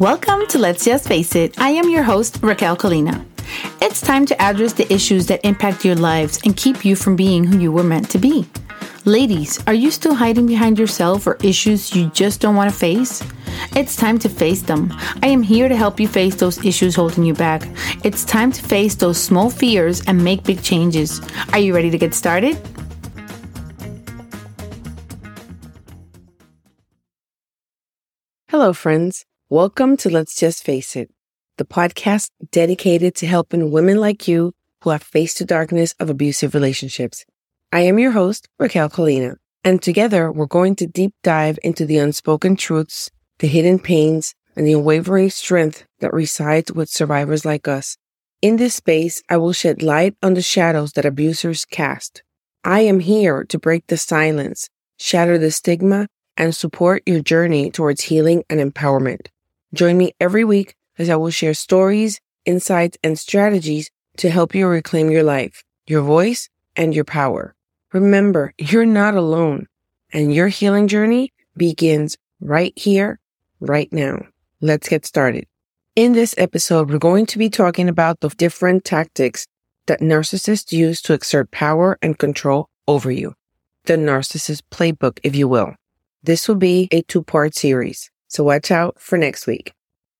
Welcome to Let's Just Face It. I am your host, Rakel Colina. It's time to address the issues that impact your lives and keep you from being who you were meant to be. Ladies, are you still hiding behind yourself or issues you just don't want to face? It's time to face them. I am here to help you face those issues holding you back. It's time to face those small fears and make big changes. Are you ready to get started? Hello, friends. Welcome to Let's Just Face It, the podcast dedicated to helping women like you who have faced the darkness of abusive relationships. I am your host, Rakel Colina, and together we're going to deep dive into the unspoken truths, the hidden pains, and the unwavering strength that resides with survivors like us. In this space, I will shed light on the shadows that abusers cast. I am here to break the silence, shatter the stigma, and support your journey towards healing and empowerment. Join me every week as I will share stories, insights, and strategies to help you reclaim your life, your voice, and your power. Remember, you're not alone, and your healing journey begins right here, right now. Let's get started. In this episode, we're going to be talking about the different tactics that narcissists use to exert power and control over you. The narcissist playbook, if you will. This will be a two part series. So watch out for next week.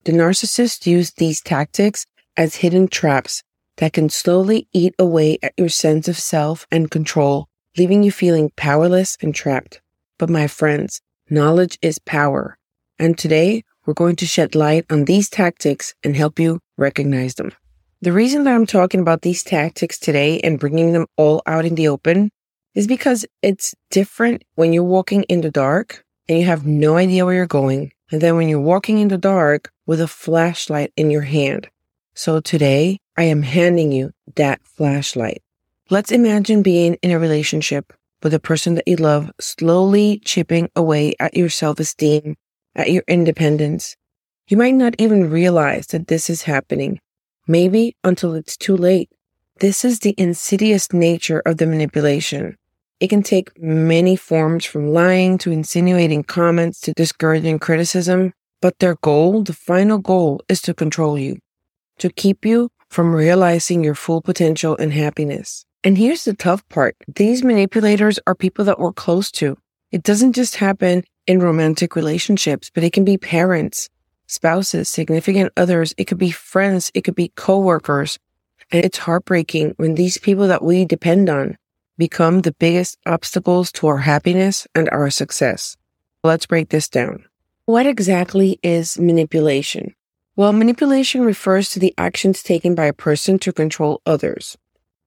The narcissist use these tactics as hidden traps that can slowly eat away at your sense of self and control, leaving you feeling powerless and trapped. But my friends, knowledge is power. And today we're going to shed light on these tactics and help you recognize them. The reason that I'm talking about these tactics today and bringing them all out in the open is because it's different when you're walking in the dark and you have no idea where you're going and then when you're walking in the dark with a flashlight in your hand. So today I am handing you that flashlight. Let's imagine being in a relationship with a person that you love, slowly chipping away at your self esteem, at your independence. You might not even realize that this is happening. Maybe until it's too late. This is the insidious nature of the manipulation. It can take many forms from lying to insinuating comments to discouraging criticism, but their goal, the final goal, is to control you, to keep you from realizing your full potential and happiness. And here's the tough part. These manipulators are people that we're close to. It doesn't just happen in romantic relationships, but it can be parents, spouses, significant others. It could be friends. It could be coworkers. And it's heartbreaking when these people that we depend on become the biggest obstacles to our happiness and our success. Let's break this down. What exactly is manipulation? Well, manipulation refers to the actions taken by a person to control others,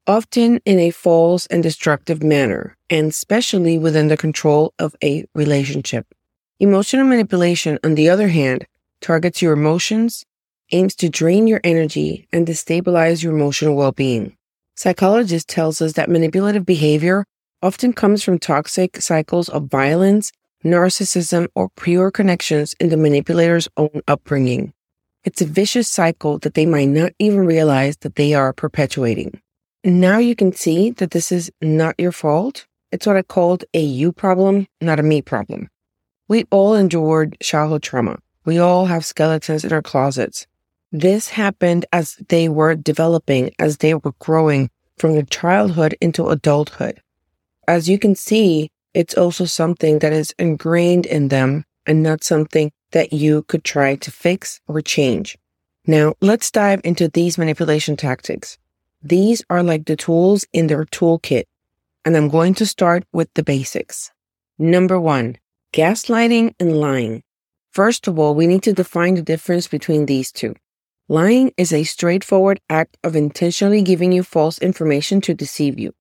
often in a false and destructive manner, and especially within the control of a relationship. Emotional manipulation, on the other hand, targets your emotions, aims to drain your energy, and destabilize your emotional well being. Psychologist tells us that manipulative behavior often comes from toxic cycles of violence, narcissism, or pure connections in the manipulator's own upbringing. It's a vicious cycle that they might not even realize that they are perpetuating. Now you can see that this is not your fault. It's what I called a you problem, not a me problem. We all endured childhood trauma. We all have skeletons in our closets. This happened as they were developing, as they were growing from their childhood into adulthood. As you can see, it's also something that is ingrained in them and not something that you could try to fix or change. Now, let's dive into these manipulation tactics. These are like the tools in their toolkit, and I'm going to start with the basics. Number one, gaslighting and lying. First of all, we need to define the difference between these two. Lying is a straightforward act of intentionally giving you false information to deceive you.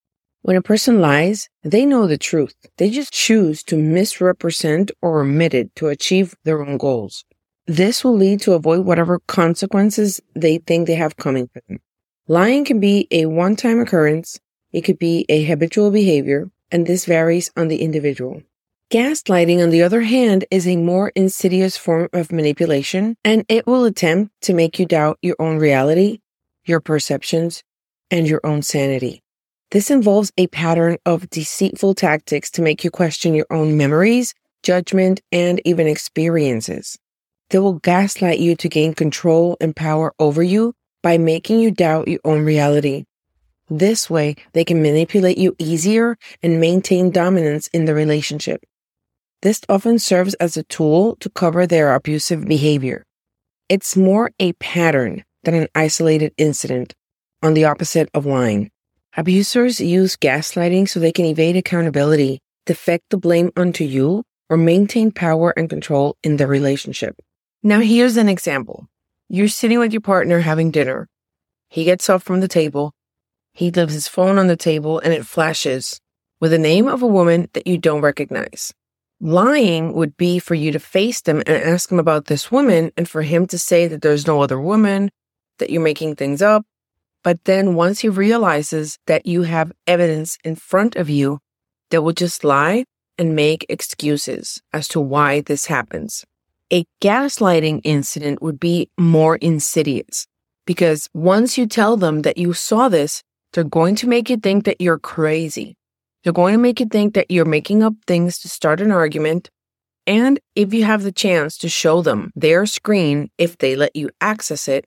When a person lies, they know the truth. They just choose to misrepresent or omit it to achieve their own goals. This will lead to avoid whatever consequences they think they have coming for them. Lying can be a one-time occurrence. It could be a habitual behavior, and this varies on the individual. Gaslighting, on the other hand, is a more insidious form of manipulation, and it will attempt to make you doubt your own reality, your perceptions, and your own sanity. This involves a pattern of deceitful tactics to make you question your own memories, judgment, and even experiences. They will gaslight you to gain control and power over you by making you doubt your own reality. This way, they can manipulate you easier and maintain dominance in the relationship. This often serves as a tool to cover their abusive behavior. It's more a pattern than an isolated incident, on the opposite of lying. Abusers use gaslighting so they can evade accountability, deflect the blame onto you, or maintain power and control in the relationship. Now, here's an example. You're sitting with your partner having dinner. He gets up from the table. He leaves his phone on the table and it flashes with the name of a woman that you don't recognize. Lying would be for you to face them and ask him about this woman and for him to say that there's no other woman, that you're making things up, but then once he realizes that you have evidence in front of you, they will just lie and make excuses as to why this happens. A gaslighting incident would be more insidious because once you tell them that you saw this, they're going to make you think that you're crazy. They're going to make you think that you're making up things to start an argument. And if you have the chance to show them their screen, if they let you access it,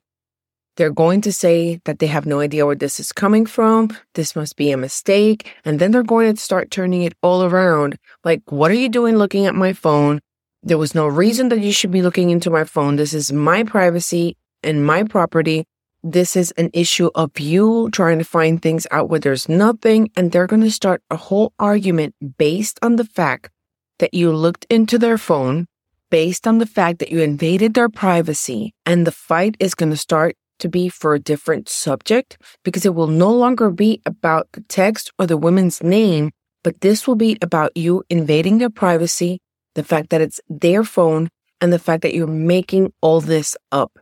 they're going to say that they have no idea where this is coming from. This must be a mistake. And then they're going to start turning it all around. Like, what are you doing looking at my phone? There was no reason that you should be looking into my phone. This is my privacy and my property. This is an issue of you trying to find things out where there's nothing. And they're going to start a whole argument based on the fact that you looked into their phone, based on the fact that you invaded their privacy. And the fight is going to start to be for a different subject because it will no longer be about the text or the woman's name, but this will be about you invading their privacy, the fact that it's their phone, and the fact that you're making all this up.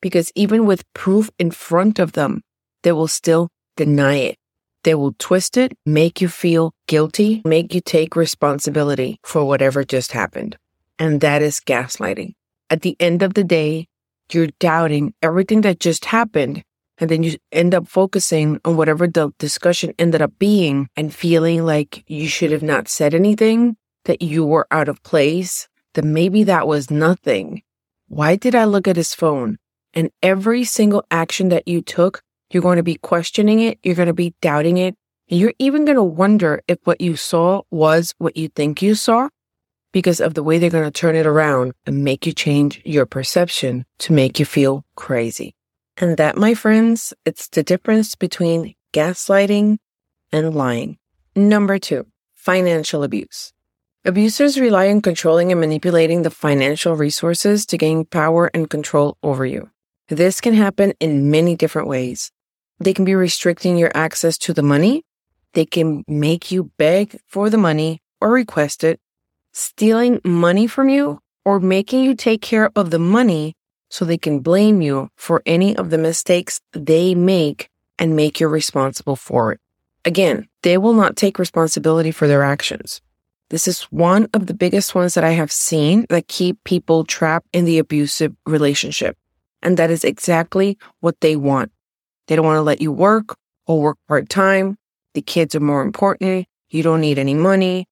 Because even with proof in front of them, they will still deny it. They will twist it, make you feel guilty, make you take responsibility for whatever just happened. And that is gaslighting. At the end of the day, you're doubting everything that just happened. And then you end up focusing on whatever the discussion ended up being and feeling like you should have not said anything, that you were out of place, that maybe that was nothing. Why did I look at his phone? And every single action that you took, you're going to be questioning it. You're going to be doubting it. And you're even going to wonder if what you saw was what you think you saw because of the way they're going to turn it around and make you change your perception to make you feel crazy. And that, my friends, it's the difference between gaslighting and lying. Number two, financial abuse. Abusers rely on controlling and manipulating the financial resources to gain power and control over you. This can happen in many different ways. They can be restricting your access to the money. They can make you beg for the money or request it stealing money from you or making you take care of the money so they can blame you for any of the mistakes they make and make you responsible for it. Again, they will not take responsibility for their actions. This is one of the biggest ones that I have seen that keep people trapped in the abusive relationship. And that is exactly what they want. They don't want to let you work or work part time. The kids are more important. You don't need any money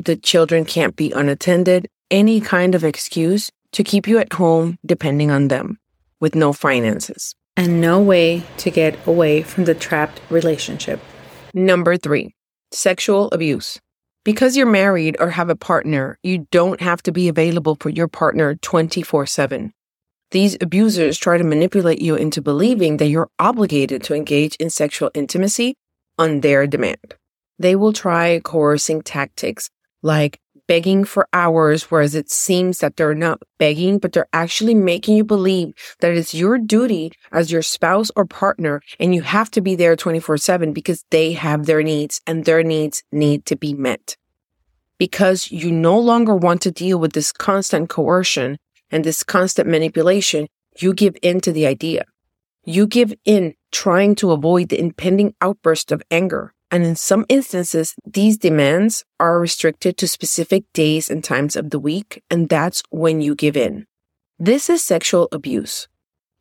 the children can't be unattended, any kind of excuse to keep you at home depending on them with no finances. And no way to get away from the trapped relationship. Number three, sexual abuse. Because you're married or have a partner, you don't have to be available for your partner 24 7. These abusers try to manipulate you into believing that you're obligated to engage in sexual intimacy on their demand. They will try coercing tactics like begging for hours, whereas it seems that they're not begging, but they're actually making you believe that it's your duty as your spouse or partner and you have to be there 24 7 because they have their needs and their needs need to be met. Because you no longer want to deal with this constant coercion and this constant manipulation, you give in to the idea. You give in trying to avoid the impending outburst of anger. And in some instances, these demands are restricted to specific days and times of the week, and that's when you give in. This is sexual abuse.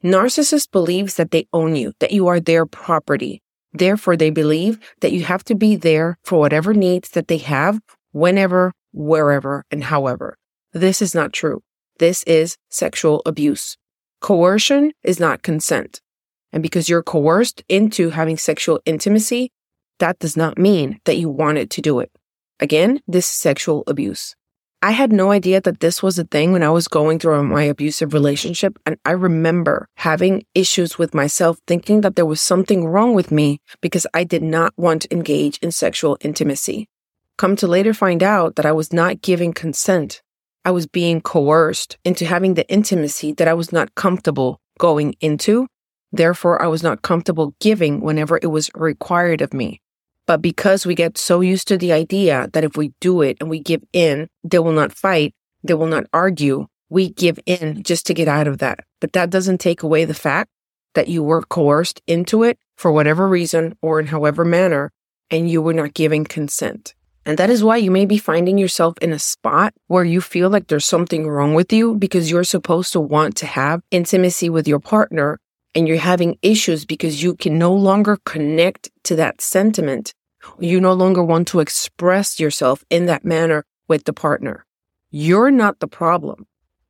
Narcissist believes that they own you, that you are their property. Therefore, they believe that you have to be there for whatever needs that they have, whenever, wherever, and however. This is not true. This is sexual abuse. Coercion is not consent. And because you're coerced into having sexual intimacy, that does not mean that you wanted to do it. Again, this is sexual abuse. I had no idea that this was a thing when I was going through my abusive relationship. And I remember having issues with myself, thinking that there was something wrong with me because I did not want to engage in sexual intimacy. Come to later find out that I was not giving consent. I was being coerced into having the intimacy that I was not comfortable going into. Therefore, I was not comfortable giving whenever it was required of me. But because we get so used to the idea that if we do it and we give in, they will not fight, they will not argue, we give in just to get out of that. But that doesn't take away the fact that you were coerced into it for whatever reason or in however manner, and you were not giving consent. And that is why you may be finding yourself in a spot where you feel like there's something wrong with you because you're supposed to want to have intimacy with your partner and you're having issues because you can no longer connect to that sentiment. You no longer want to express yourself in that manner with the partner. You're not the problem.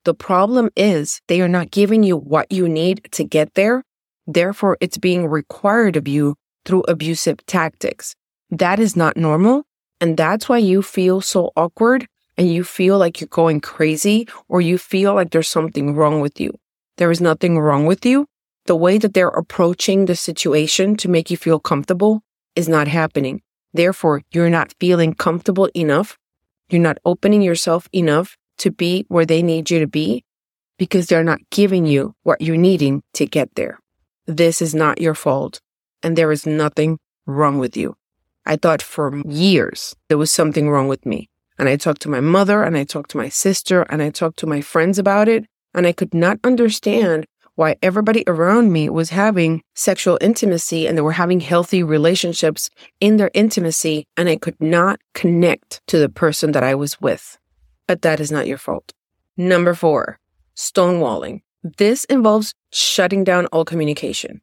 The problem is they are not giving you what you need to get there. Therefore, it's being required of you through abusive tactics. That is not normal. And that's why you feel so awkward and you feel like you're going crazy or you feel like there's something wrong with you. There is nothing wrong with you the way that they're approaching the situation to make you feel comfortable is not happening. Therefore, you're not feeling comfortable enough. You're not opening yourself enough to be where they need you to be because they're not giving you what you're needing to get there. This is not your fault and there is nothing wrong with you. I thought for years there was something wrong with me. And I talked to my mother and I talked to my sister and I talked to my friends about it. And I could not understand why everybody around me was having sexual intimacy and they were having healthy relationships in their intimacy, and I could not connect to the person that I was with. But that is not your fault. Number four, stonewalling. This involves shutting down all communication.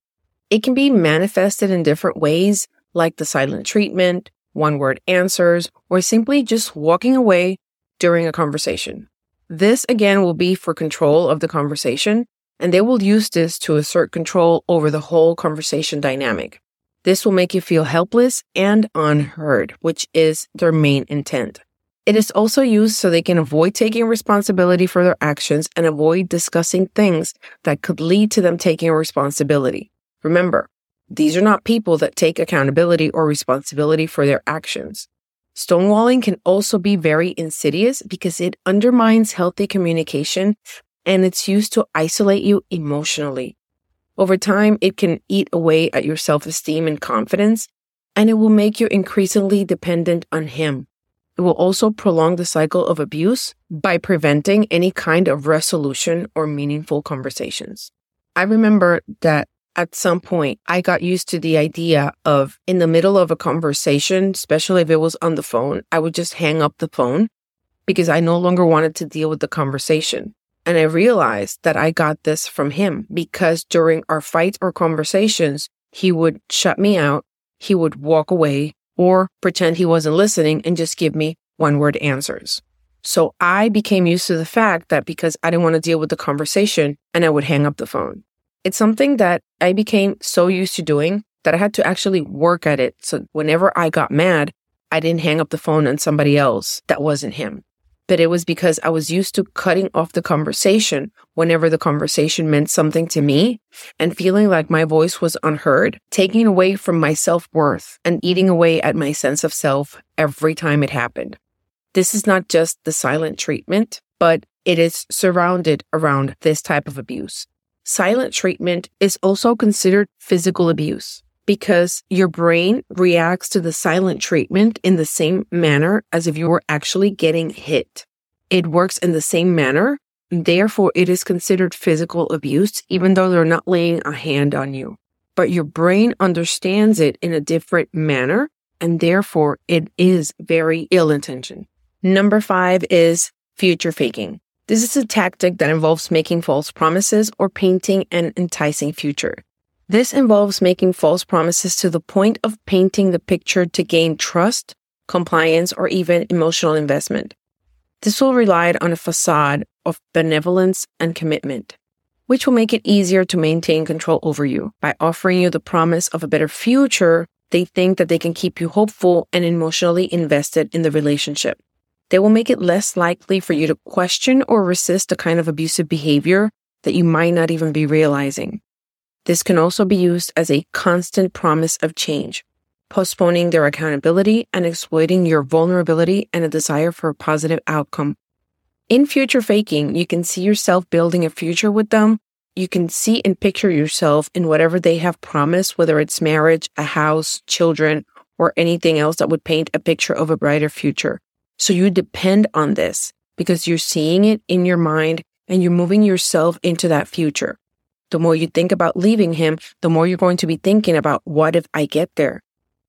It can be manifested in different ways, like the silent treatment, one word answers, or simply just walking away during a conversation. This again will be for control of the conversation and they will use this to assert control over the whole conversation dynamic. This will make you feel helpless and unheard, which is their main intent. It is also used so they can avoid taking responsibility for their actions and avoid discussing things that could lead to them taking responsibility. Remember, these are not people that take accountability or responsibility for their actions. Stonewalling can also be very insidious because it undermines healthy communication and it's used to isolate you emotionally. Over time, it can eat away at your self esteem and confidence, and it will make you increasingly dependent on him. It will also prolong the cycle of abuse by preventing any kind of resolution or meaningful conversations. I remember that at some point I got used to the idea of in the middle of a conversation, especially if it was on the phone, I would just hang up the phone because I no longer wanted to deal with the conversation. And I realized that I got this from him because during our fights or conversations, he would shut me out, he would walk away, or pretend he wasn't listening and just give me one word answers. So I became used to the fact that because I didn't want to deal with the conversation and I would hang up the phone. It's something that I became so used to doing that I had to actually work at it. So whenever I got mad, I didn't hang up the phone on somebody else that wasn't him but it was because I was used to cutting off the conversation whenever the conversation meant something to me and feeling like my voice was unheard, taking away from my self worth and eating away at my sense of self every time it happened. This is not just the silent treatment, but it is surrounded around this type of abuse. Silent treatment is also considered physical abuse because your brain reacts to the silent treatment in the same manner as if you were actually getting hit. It works in the same manner. Therefore, it is considered physical abuse, even though they're not laying a hand on you. But your brain understands it in a different manner, and therefore it is very ill intentioned. Number five is future faking. This is a tactic that involves making false promises or painting an enticing future. This involves making false promises to the point of painting the picture to gain trust, compliance, or even emotional investment. This will rely on a facade of benevolence and commitment, which will make it easier to maintain control over you. By offering you the promise of a better future, they think that they can keep you hopeful and emotionally invested in the relationship. They will make it less likely for you to question or resist a kind of abusive behavior that you might not even be realizing. This can also be used as a constant promise of change, postponing their accountability and exploiting your vulnerability and a desire for a positive outcome. In future faking, you can see yourself building a future with them. You can see and picture yourself in whatever they have promised, whether it's marriage, a house, children, or anything else that would paint a picture of a brighter future. So you depend on this because you're seeing it in your mind and you're moving yourself into that future. The more you think about leaving him, the more you're going to be thinking about what if I get there?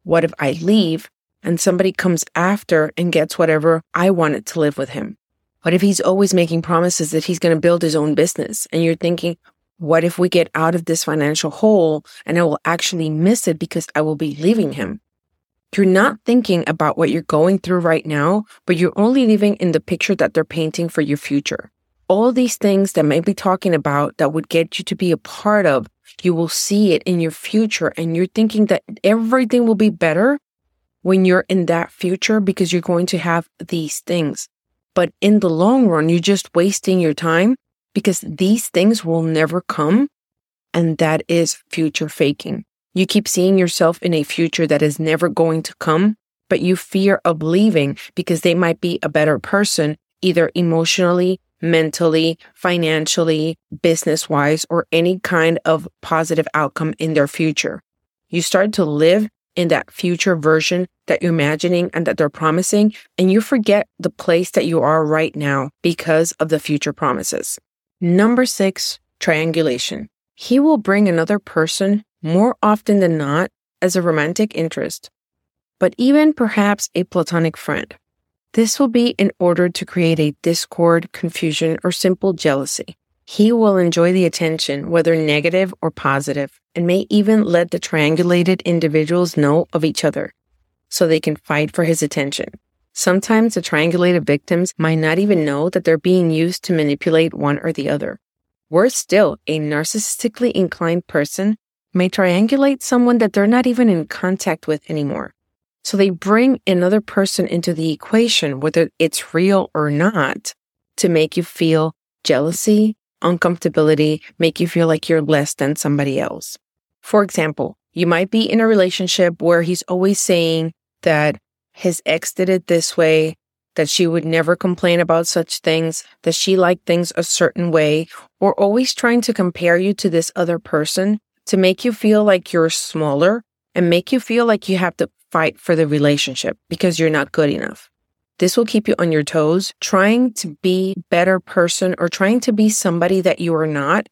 What if I leave and somebody comes after and gets whatever I wanted to live with him? What if he's always making promises that he's going to build his own business? And you're thinking, what if we get out of this financial hole and I will actually miss it because I will be leaving him? You're not thinking about what you're going through right now, but you're only living in the picture that they're painting for your future. All these things that may be talking about that would get you to be a part of, you will see it in your future and you're thinking that everything will be better when you're in that future because you're going to have these things. But in the long run, you're just wasting your time because these things will never come. And that is future faking. You keep seeing yourself in a future that is never going to come, but you fear of leaving because they might be a better person, either emotionally, mentally, financially, business wise, or any kind of positive outcome in their future. You start to live in that future version that you're imagining and that they're promising, and you forget the place that you are right now because of the future promises. Number six, triangulation. He will bring another person more often than not as a romantic interest, but even perhaps a platonic friend. This will be in order to create a discord, confusion, or simple jealousy. He will enjoy the attention, whether negative or positive, and may even let the triangulated individuals know of each other so they can fight for his attention. Sometimes the triangulated victims might not even know that they're being used to manipulate one or the other. Worse still, a narcissistically inclined person may triangulate someone that they're not even in contact with anymore. So they bring another person into the equation, whether it's real or not, to make you feel jealousy, uncomfortability, make you feel like you're less than somebody else. For example, you might be in a relationship where he's always saying that his ex did it this way, that she would never complain about such things, that she liked things a certain way, or always trying to compare you to this other person to make you feel like you're smaller and make you feel like you have to fight for the relationship because you're not good enough. This will keep you on your toes, trying to be better person or trying to be somebody that you are not,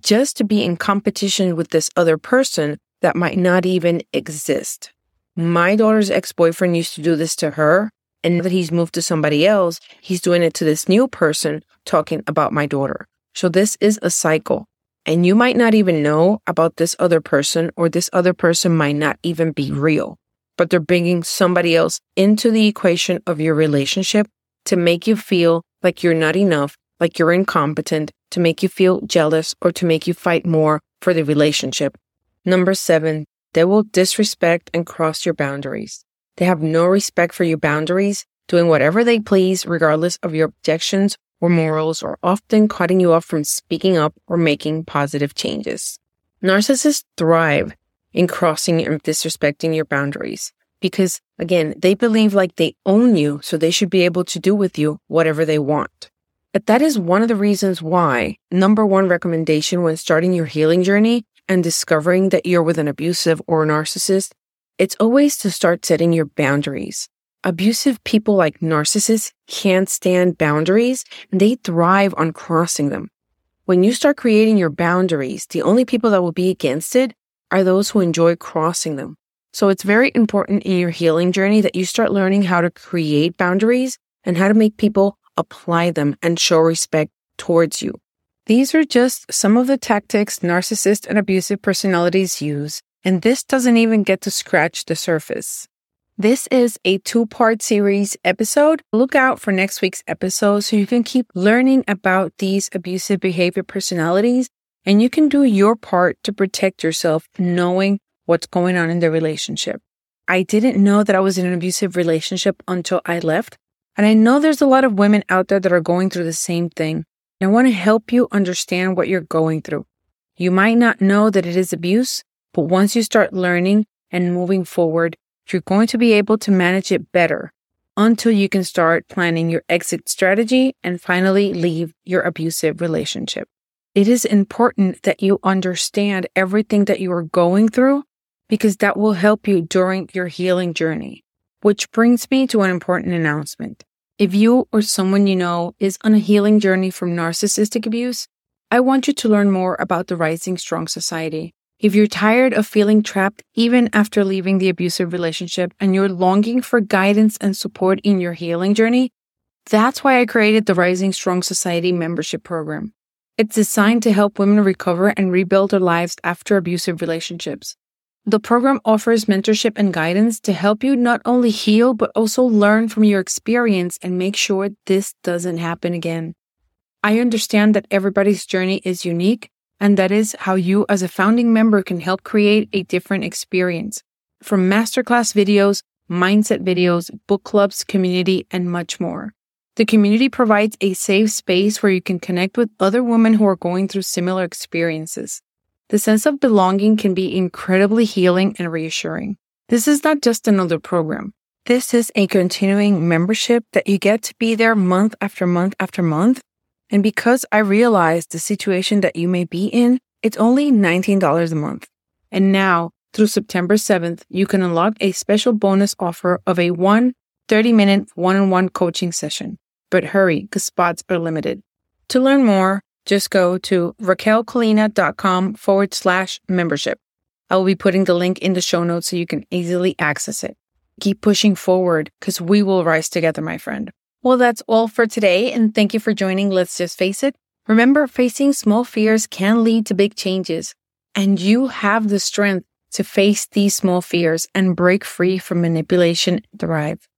just to be in competition with this other person that might not even exist. My daughter's ex-boyfriend used to do this to her, and now that he's moved to somebody else, he's doing it to this new person talking about my daughter. So this is a cycle. And you might not even know about this other person, or this other person might not even be real, but they're bringing somebody else into the equation of your relationship to make you feel like you're not enough, like you're incompetent, to make you feel jealous, or to make you fight more for the relationship. Number seven, they will disrespect and cross your boundaries. They have no respect for your boundaries, doing whatever they please, regardless of your objections or morals are often cutting you off from speaking up or making positive changes. Narcissists thrive in crossing and disrespecting your boundaries because, again, they believe like they own you, so they should be able to do with you whatever they want. But that is one of the reasons why, number one recommendation when starting your healing journey and discovering that you're with an abusive or narcissist, it's always to start setting your boundaries. Abusive people like narcissists can't stand boundaries and they thrive on crossing them. When you start creating your boundaries, the only people that will be against it are those who enjoy crossing them. So it's very important in your healing journey that you start learning how to create boundaries and how to make people apply them and show respect towards you. These are just some of the tactics narcissist and abusive personalities use, and this doesn't even get to scratch the surface. This is a two part series episode. Look out for next week's episode so you can keep learning about these abusive behavior personalities and you can do your part to protect yourself knowing what's going on in the relationship. I didn't know that I was in an abusive relationship until I left. And I know there's a lot of women out there that are going through the same thing. And I want to help you understand what you're going through. You might not know that it is abuse, but once you start learning and moving forward, you're going to be able to manage it better until you can start planning your exit strategy and finally leave your abusive relationship. It is important that you understand everything that you are going through because that will help you during your healing journey. Which brings me to an important announcement. If you or someone you know is on a healing journey from narcissistic abuse, I want you to learn more about the Rising Strong Society. If you're tired of feeling trapped even after leaving the abusive relationship and you're longing for guidance and support in your healing journey, that's why I created the Rising Strong Society membership program. It's designed to help women recover and rebuild their lives after abusive relationships. The program offers mentorship and guidance to help you not only heal, but also learn from your experience and make sure this doesn't happen again. I understand that everybody's journey is unique, and that is how you as a founding member can help create a different experience. From masterclass videos, mindset videos, book clubs, community, and much more. The community provides a safe space where you can connect with other women who are going through similar experiences. The sense of belonging can be incredibly healing and reassuring. This is not just another program. This is a continuing membership that you get to be there month after month after month and because I realize the situation that you may be in, it's only $19 a month. And now, through September 7th, you can unlock a special bonus offer of a one 30 minute one on one coaching session. But hurry, because spots are limited. To learn more, just go to rakelcolina.com forward slash membership. I will be putting the link in the show notes so you can easily access it. Keep pushing forward because we will rise together, my friend. Well, that's all for today, and thank you for joining Let's Just Face It. Remember, facing small fears can lead to big changes, and you have the strength to face these small fears and break free from manipulation thrive.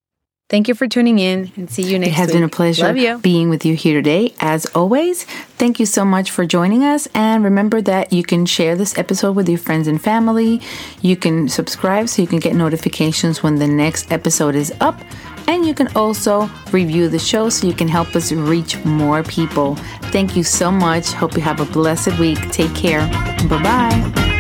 Thank you for tuning in and see you next week. It has week. been a pleasure being with you here today. As always, thank you so much for joining us. And remember that you can share this episode with your friends and family. You can subscribe so you can get notifications when the next episode is up. And you can also review the show so you can help us reach more people. Thank you so much. Hope you have a blessed week. Take care. Bye bye.